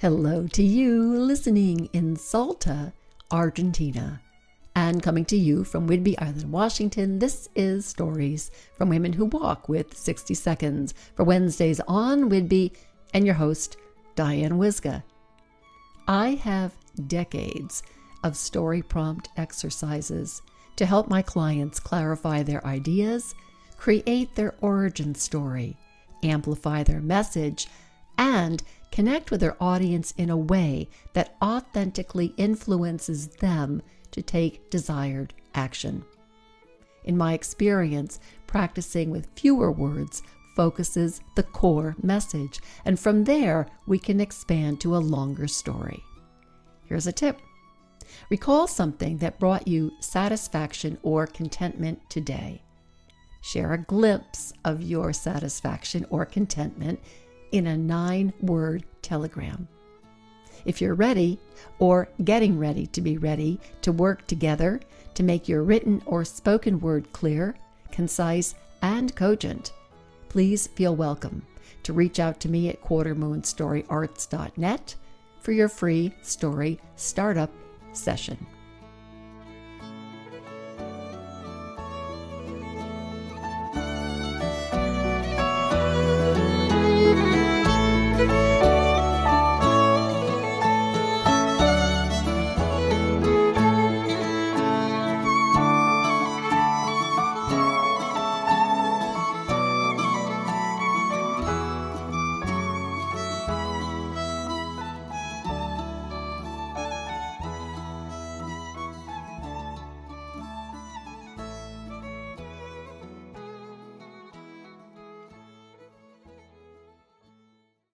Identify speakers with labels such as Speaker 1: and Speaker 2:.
Speaker 1: Hello to you listening in Salta, Argentina. And coming to you from Whidbey Island, Washington, this is Stories from Women Who Walk with 60 Seconds for Wednesdays on Whidbey and your host, Diane Wyzga. I have decades of story prompt exercises to help my clients clarify their ideas, create their origin story, amplify their message, and connect with their audience in a way that authentically influences them to take desired action. In my experience, practicing with fewer words focuses the core message, and from there we can expand to a longer story. Here's a tip recall something that brought you satisfaction or contentment today. Share a glimpse of your satisfaction or contentment in a nine word telegram. If you're ready or getting ready to be ready to work together to make your written or spoken word clear, concise, and cogent, please feel welcome to reach out to me at quartermoonstoryarts.net for your free story startup session.